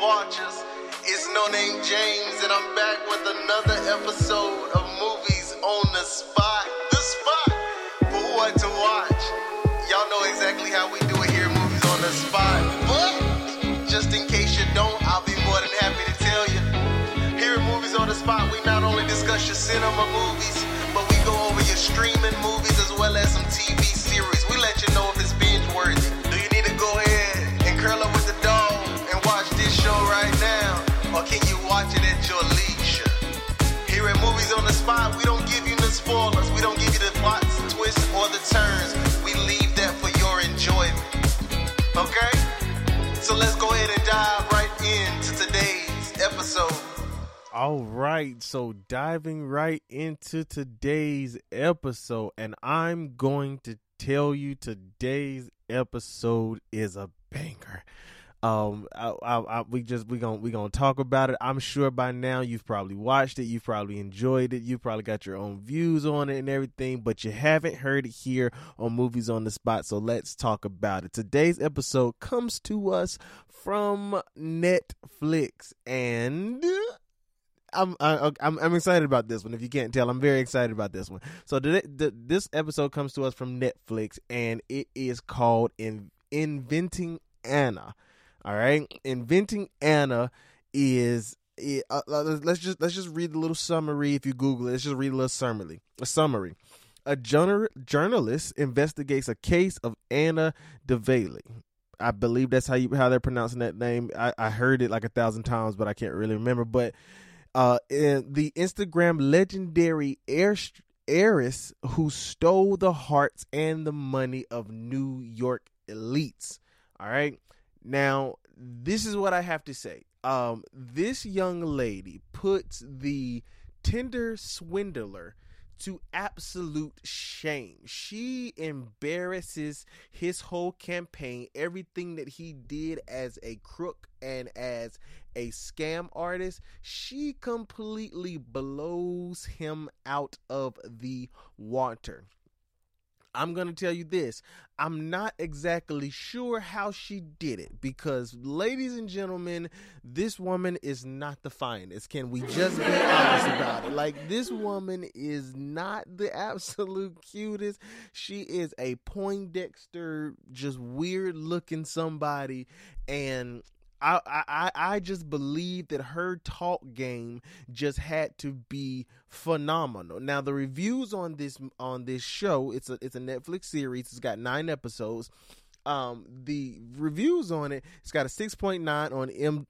Watchers. It's no name James, and I'm back with another episode of Movies on the Spot. The Spot for what to watch. Y'all know exactly how we do it here, Movies on the Spot. But just in case you don't, I'll be more than happy to tell you. Here at Movies on the Spot, we not only discuss your cinema movies, but we go over your streaming movies as well as some TV can you watch it at your leisure? Here at Movies on the Spot, we don't give you the spoilers. We don't give you the plots, twists, or the turns. We leave that for your enjoyment. Okay? So let's go ahead and dive right into today's episode. All right, so diving right into today's episode, and I'm going to tell you today's episode is a banger. Um, I, I, I, we just we gonna we gonna talk about it. I'm sure by now you've probably watched it, you've probably enjoyed it, you've probably got your own views on it and everything, but you haven't heard it here on Movies on the Spot. So let's talk about it. Today's episode comes to us from Netflix, and I'm I, I'm I'm excited about this one. If you can't tell, I'm very excited about this one. So the, the, this episode comes to us from Netflix, and it is called In, "Inventing Anna." All right, "Inventing Anna" is uh, uh, let's just let's just read a little summary. If you Google it, let's just read a little summary. A summary. A journal, journalist investigates a case of Anna Delvey. I believe that's how you how they're pronouncing that name. I, I heard it like a thousand times, but I can't really remember. But uh, and the Instagram legendary heir, heiress who stole the hearts and the money of New York elites. All right. Now, this is what I have to say. Um, this young lady puts the Tinder swindler to absolute shame. She embarrasses his whole campaign, everything that he did as a crook and as a scam artist. She completely blows him out of the water. I'm going to tell you this. I'm not exactly sure how she did it because, ladies and gentlemen, this woman is not the finest. Can we just be honest about it? Like, this woman is not the absolute cutest. She is a Poindexter, just weird looking somebody. And I, I I just believe that her talk game just had to be phenomenal. Now the reviews on this on this show, it's a it's a Netflix series. It's got nine episodes. Um, the reviews on it, it's got a six point nine on M.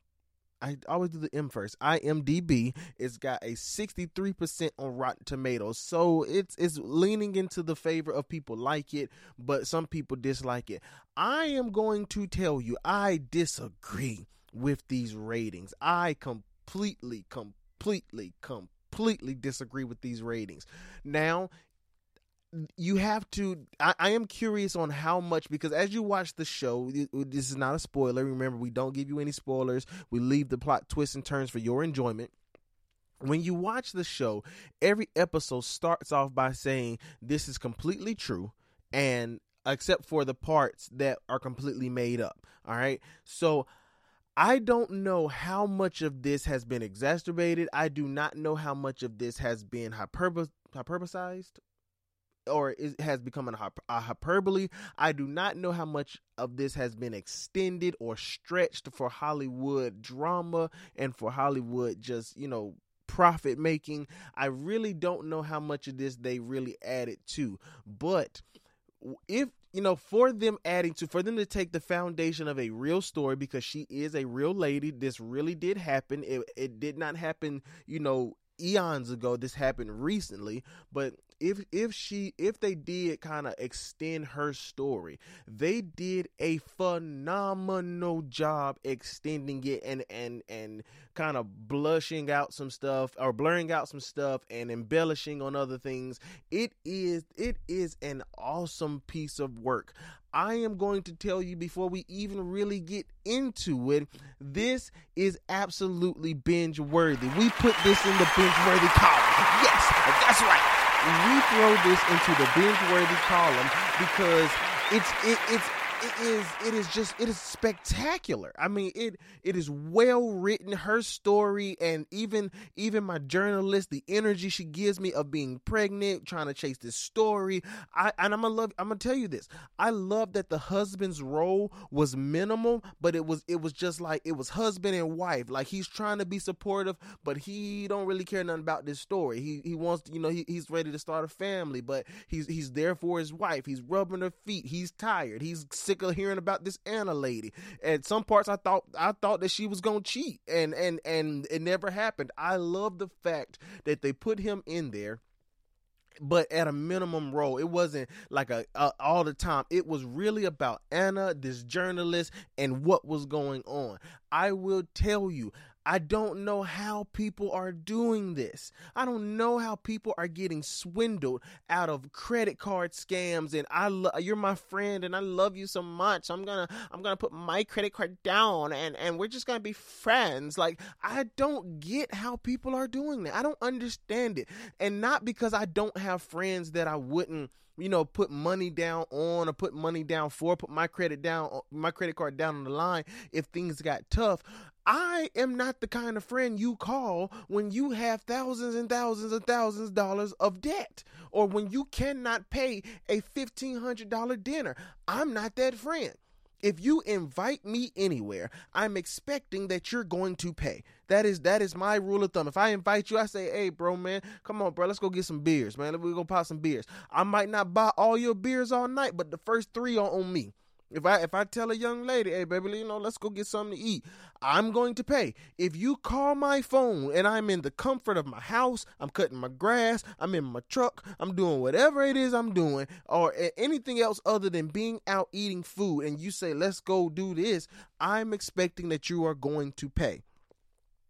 I always do the M first. IMDb. It's got a sixty three percent on Rotten Tomatoes, so it's it's leaning into the favor of people like it, but some people dislike it. I am going to tell you, I disagree with these ratings. I completely, completely, completely disagree with these ratings. Now, you have to I, I, am curious on how much because as you watch the show this is not a spoiler. Remember we don't give you any spoilers. We leave the plot twists and turns for your enjoyment. When you watch the show every episode starts off by saying this is completely true and except for the parts that are completely made up all right? So I don't know how much of this has been exacerbated. I do not know how much of this has been hyperbo- hyperbolized or it has become a, hyperbole. I do not know how much of this has been extended or stretched for Hollywood drama and for Hollywood just, you know, profit making. I really don't know how much of this they really added to. But if you know, for them adding to, for them to take the foundation of a real story because she is a real lady, this really did happen. It, it did not happen, you know, eons ago. This happened recently, but if if she if they did kind of extend her story, they did a phenomenal job extending it and and and kind of blushing out some stuff or blurring out some stuff and embellishing on other things. It is it is an awesome piece of work. I am going to tell you before we even really get into it, this is absolutely binge worthy. We put this in the binge worthy column. Yes, that's right we throw this into the binge worthy column because it's it, it's it is it is just it is spectacular. I mean it it is well written. Her story and even even my journalist, the energy she gives me of being pregnant, trying to chase this story. I and I'm gonna love I'm gonna tell you this. I love that the husband's role was minimal, but it was it was just like it was husband and wife. Like he's trying to be supportive, but he don't really care nothing about this story. He he wants you know he, he's ready to start a family, but he's he's there for his wife. He's rubbing her feet. He's tired. He's sick of hearing about this Anna lady. And some parts I thought I thought that she was gonna cheat, and and and it never happened. I love the fact that they put him in there but at a minimum role it wasn't like a, a, all the time it was really about anna this journalist and what was going on i will tell you I don't know how people are doing this. I don't know how people are getting swindled out of credit card scams and I lo- you're my friend and I love you so much. I'm going to I'm going to put my credit card down and and we're just going to be friends. Like I don't get how people are doing that. I don't understand it. And not because I don't have friends that I wouldn't you know, put money down on or put money down for, put my credit down, uh, my credit card down on the line if things got tough. I am not the kind of friend you call when you have thousands and thousands and thousands of dollars of debt or when you cannot pay a $1,500 dinner. I'm not that friend. If you invite me anywhere, I'm expecting that you're going to pay. That is that is my rule of thumb. If I invite you, I say, "Hey, bro, man, come on, bro, let's go get some beers, man. We're gonna pop some beers." I might not buy all your beers all night, but the first three are on me. If I if I tell a young lady, hey baby, you know, let's go get something to eat, I'm going to pay. If you call my phone and I'm in the comfort of my house, I'm cutting my grass, I'm in my truck, I'm doing whatever it is I'm doing, or anything else other than being out eating food, and you say, let's go do this, I'm expecting that you are going to pay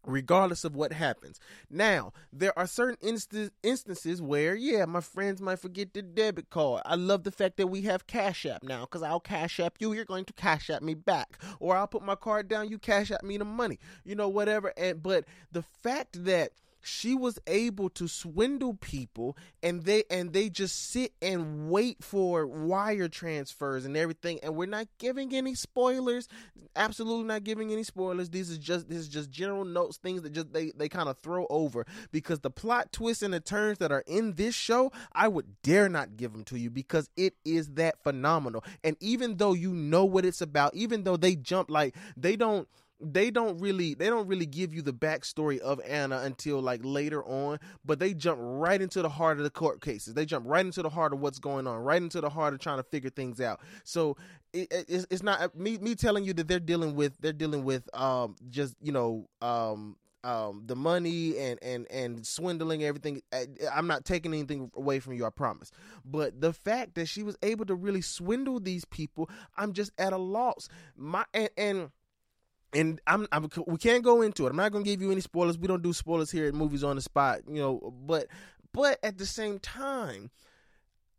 regardless of what happens. Now, there are certain inst- instances where, yeah, my friends might forget the debit card. I love the fact that we have Cash App now because I'll Cash App you, you're going to Cash App me back. Or I'll put my card down, you Cash App me the money, you know, whatever. And But the fact that she was able to swindle people and they and they just sit and wait for wire transfers and everything. And we're not giving any spoilers. Absolutely not giving any spoilers. These is just this is just general notes things that just they they kind of throw over. Because the plot twists and the turns that are in this show I would dare not give them to you because it is that phenomenal. And even though you know what it's about even though they jump like they don't they don't really they don't really give you the backstory of Anna until like later on, but they jump right into the heart of the court cases. They jump right into the heart of what's going on, right into the heart of trying to figure things out. So it, it's, it's not me me telling you that they're dealing with they're dealing with um just you know um um, the money and and and swindling everything. I'm not taking anything away from you, I promise. But the fact that she was able to really swindle these people, I'm just at a loss. My and, and and I'm, I'm, we can't go into it. I'm not gonna give you any spoilers. We don't do spoilers here at Movies on the Spot, you know. But but at the same time,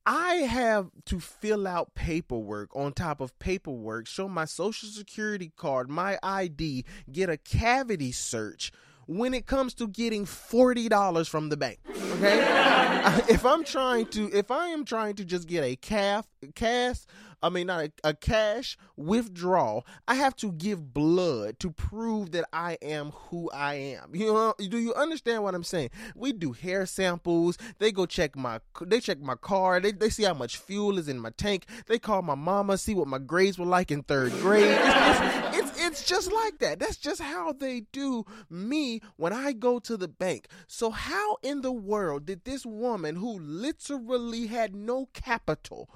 I have to fill out paperwork on top of paperwork, show my social security card, my ID, get a cavity search when it comes to getting $40 from the bank. Okay? if I'm trying to if I am trying to just get a calf cast I mean, not a, a, cash withdrawal. I have to give blood to prove that I am who I am. You know, do you understand what I'm saying? We do hair samples. They go check my, they check my car. They, they see how much fuel is in my tank. They call my mama, see what my grades were like in third grade. It's, it's, it's, it's just like that. That's just how they do me when I go to the bank. So how in the world did this woman who literally had no capital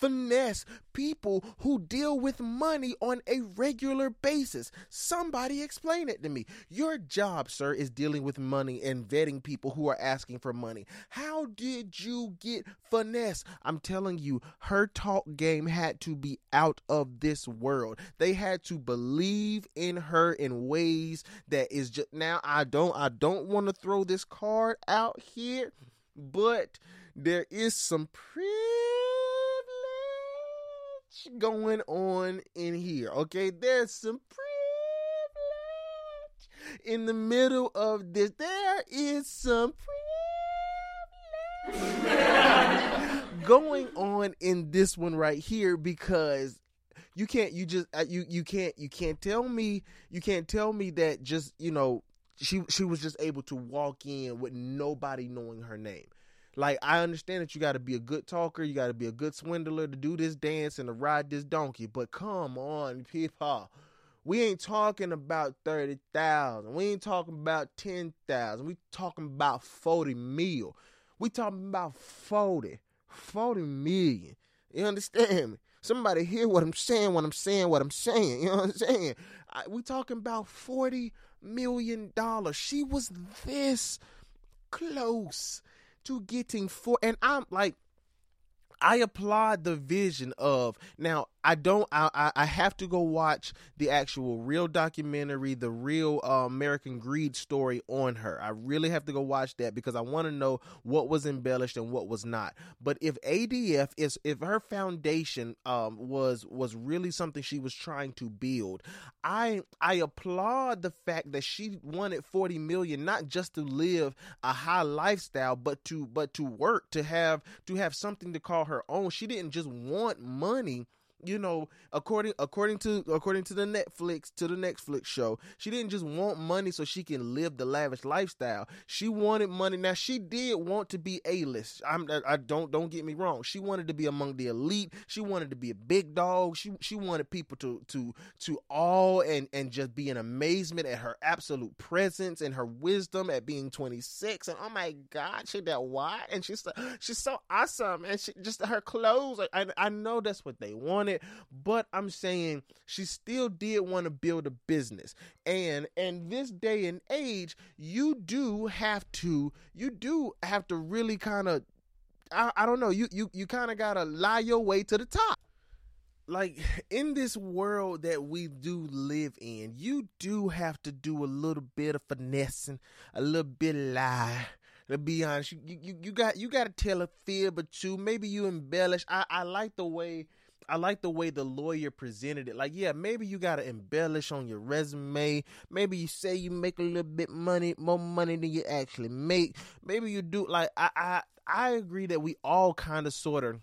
finesse people who deal with money on a regular basis. Somebody explain it to me. Your job, sir, is dealing with money and vetting people who are asking for money. How did you get finesse? I'm telling you, her talk game had to be out of this world. They had to believe in her in ways that is just now I don't I don't want to throw this card out here, but there is some pretty going on in here. Okay, there's some privilege in the middle of this. There is some privilege going on in this one right here because you can't you just uh, you you can't you can't tell me you can't tell me that just you know she she was just able to walk in with nobody knowing her name like I understand that you got to be a good talker, you got to be a good swindler to do this dance and to ride this donkey, but come on, people. We ain't talking about 30,000. We ain't talking about 10,000. We talking about 40 mil. We talking about 40. 40 million. You understand me? Somebody hear what I'm saying what I'm saying what I'm saying. You know what I'm saying? I, we talking about 40 million dollars. She was this close to getting four. And I'm like, I applaud the vision of now I don't. I I have to go watch the actual real documentary, the real uh, American Greed story on her. I really have to go watch that because I want to know what was embellished and what was not. But if ADF is if her foundation um, was was really something she was trying to build, I I applaud the fact that she wanted forty million not just to live a high lifestyle, but to but to work to have to have something to call her own. She didn't just want money you know, according according to according to the Netflix to the Netflix show, she didn't just want money so she can live the lavish lifestyle. She wanted money. Now she did want to be a list. I'm I don't don't get me wrong. She wanted to be among the elite. She wanted to be a big dog. She she wanted people to to to all and and just be in amazement at her absolute presence and her wisdom at being 26. And oh my God, she that white and she's so, she's so awesome and she just her clothes. I I know that's what they wanted it, but I'm saying she still did want to build a business. And and this day and age, you do have to you do have to really kind of I, I don't know, you you you kind of got to lie your way to the top like in this world that we do live in, you do have to do a little bit of finessing, a little bit of lie. To be honest, you you, you got you got to tell a fib or two. Maybe you embellish. I I like the way I like the way the lawyer presented it. Like, yeah, maybe you gotta embellish on your resume. Maybe you say you make a little bit money, more money than you actually make. Maybe you do like I I I agree that we all kind of sort of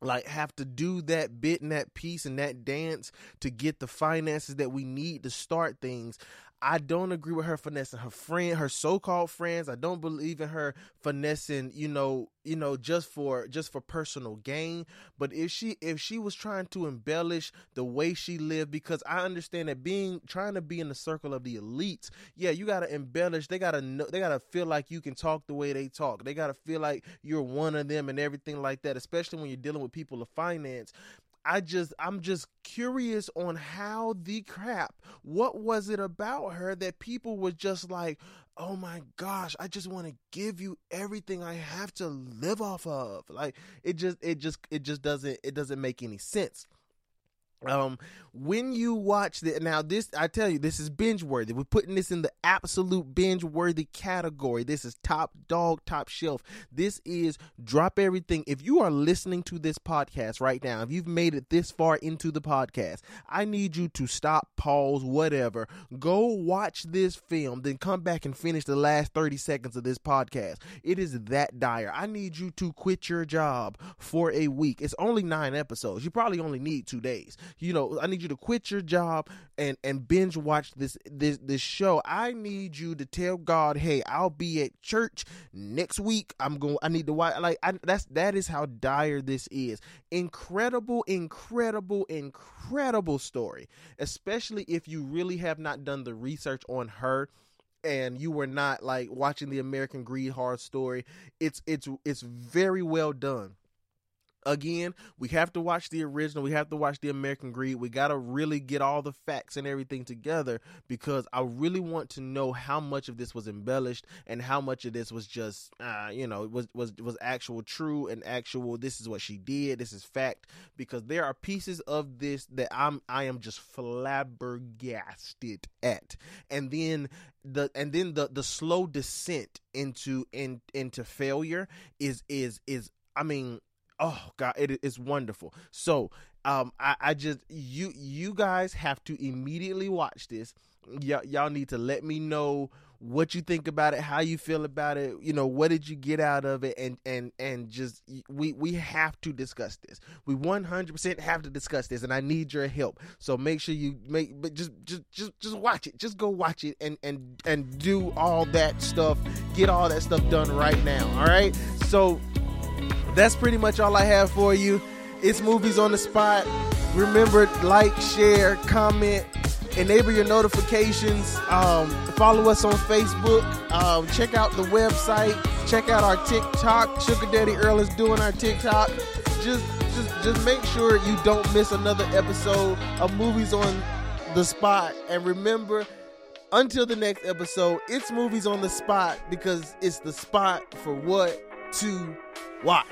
like have to do that bit and that piece and that dance to get the finances that we need to start things. I don't agree with her finessing her friend, her so-called friends. I don't believe in her finessing, you know, you know, just for just for personal gain. But if she if she was trying to embellish the way she lived, because I understand that being trying to be in the circle of the elites, yeah, you gotta embellish. They gotta know. They gotta feel like you can talk the way they talk. They gotta feel like you're one of them and everything like that. Especially when you're dealing with people of finance. I just I'm just curious on how the crap what was it about her that people were just like oh my gosh I just want to give you everything I have to live off of. Like it just it just it just doesn't it doesn't make any sense um when you watch the now this i tell you this is binge worthy. We're putting this in the absolute binge worthy category. This is top dog top shelf. This is drop everything. If you are listening to this podcast right now if you've made it this far into the podcast i need you to stop pause whatever. Go watch this film then come back and finish the last 30 seconds of this podcast. It is that dire. I need you to quit your job for a week. It's only nine episodes. You probably only need two days you know i need you to quit your job and and binge watch this this this show. I need you to tell god hey i'll be at church next week. I'm going i need to watch like I, that's that is how dire this is. Incredible incredible incredible story especially if you really have not done the research on her and you were not like watching the American Greed horror story, it's it's it's very well done again, we have to watch the original. We have to watch the American Greed. We got to really get all the facts and everything together because I really want to know how much of this was embellished and how much of this was just, uh, you know, was was was actual true and actual. This is what she did. This is fact because there are pieces of this that I'm I am just flabbergasted at, and then the and then the the slow descent into in into failure is is is I mean oh god it is wonderful. So um I, I just you you guys have to immediately watch this. Y- y'all need to let me know what you think about it how you feel about it you know what did you get out of it and and and just we we have to discuss this. We 100% have to discuss this and i need your help. So make sure you make but just just just just watch it. Just go watch it and and and do all that stuff. Get all that stuff done right now all right? So that's pretty much all I have for you. It's movies on the spot. Remember, like, share, comment, enable your notifications. Um, follow us on Facebook. Um, check out the website. Check out our TikTok. Sugar Daddy Earl is doing our TikTok. Just, just, just make sure you don't miss another episode of movies on the spot. And remember, until the next episode, it's movies on the spot because it's the spot for what to watch.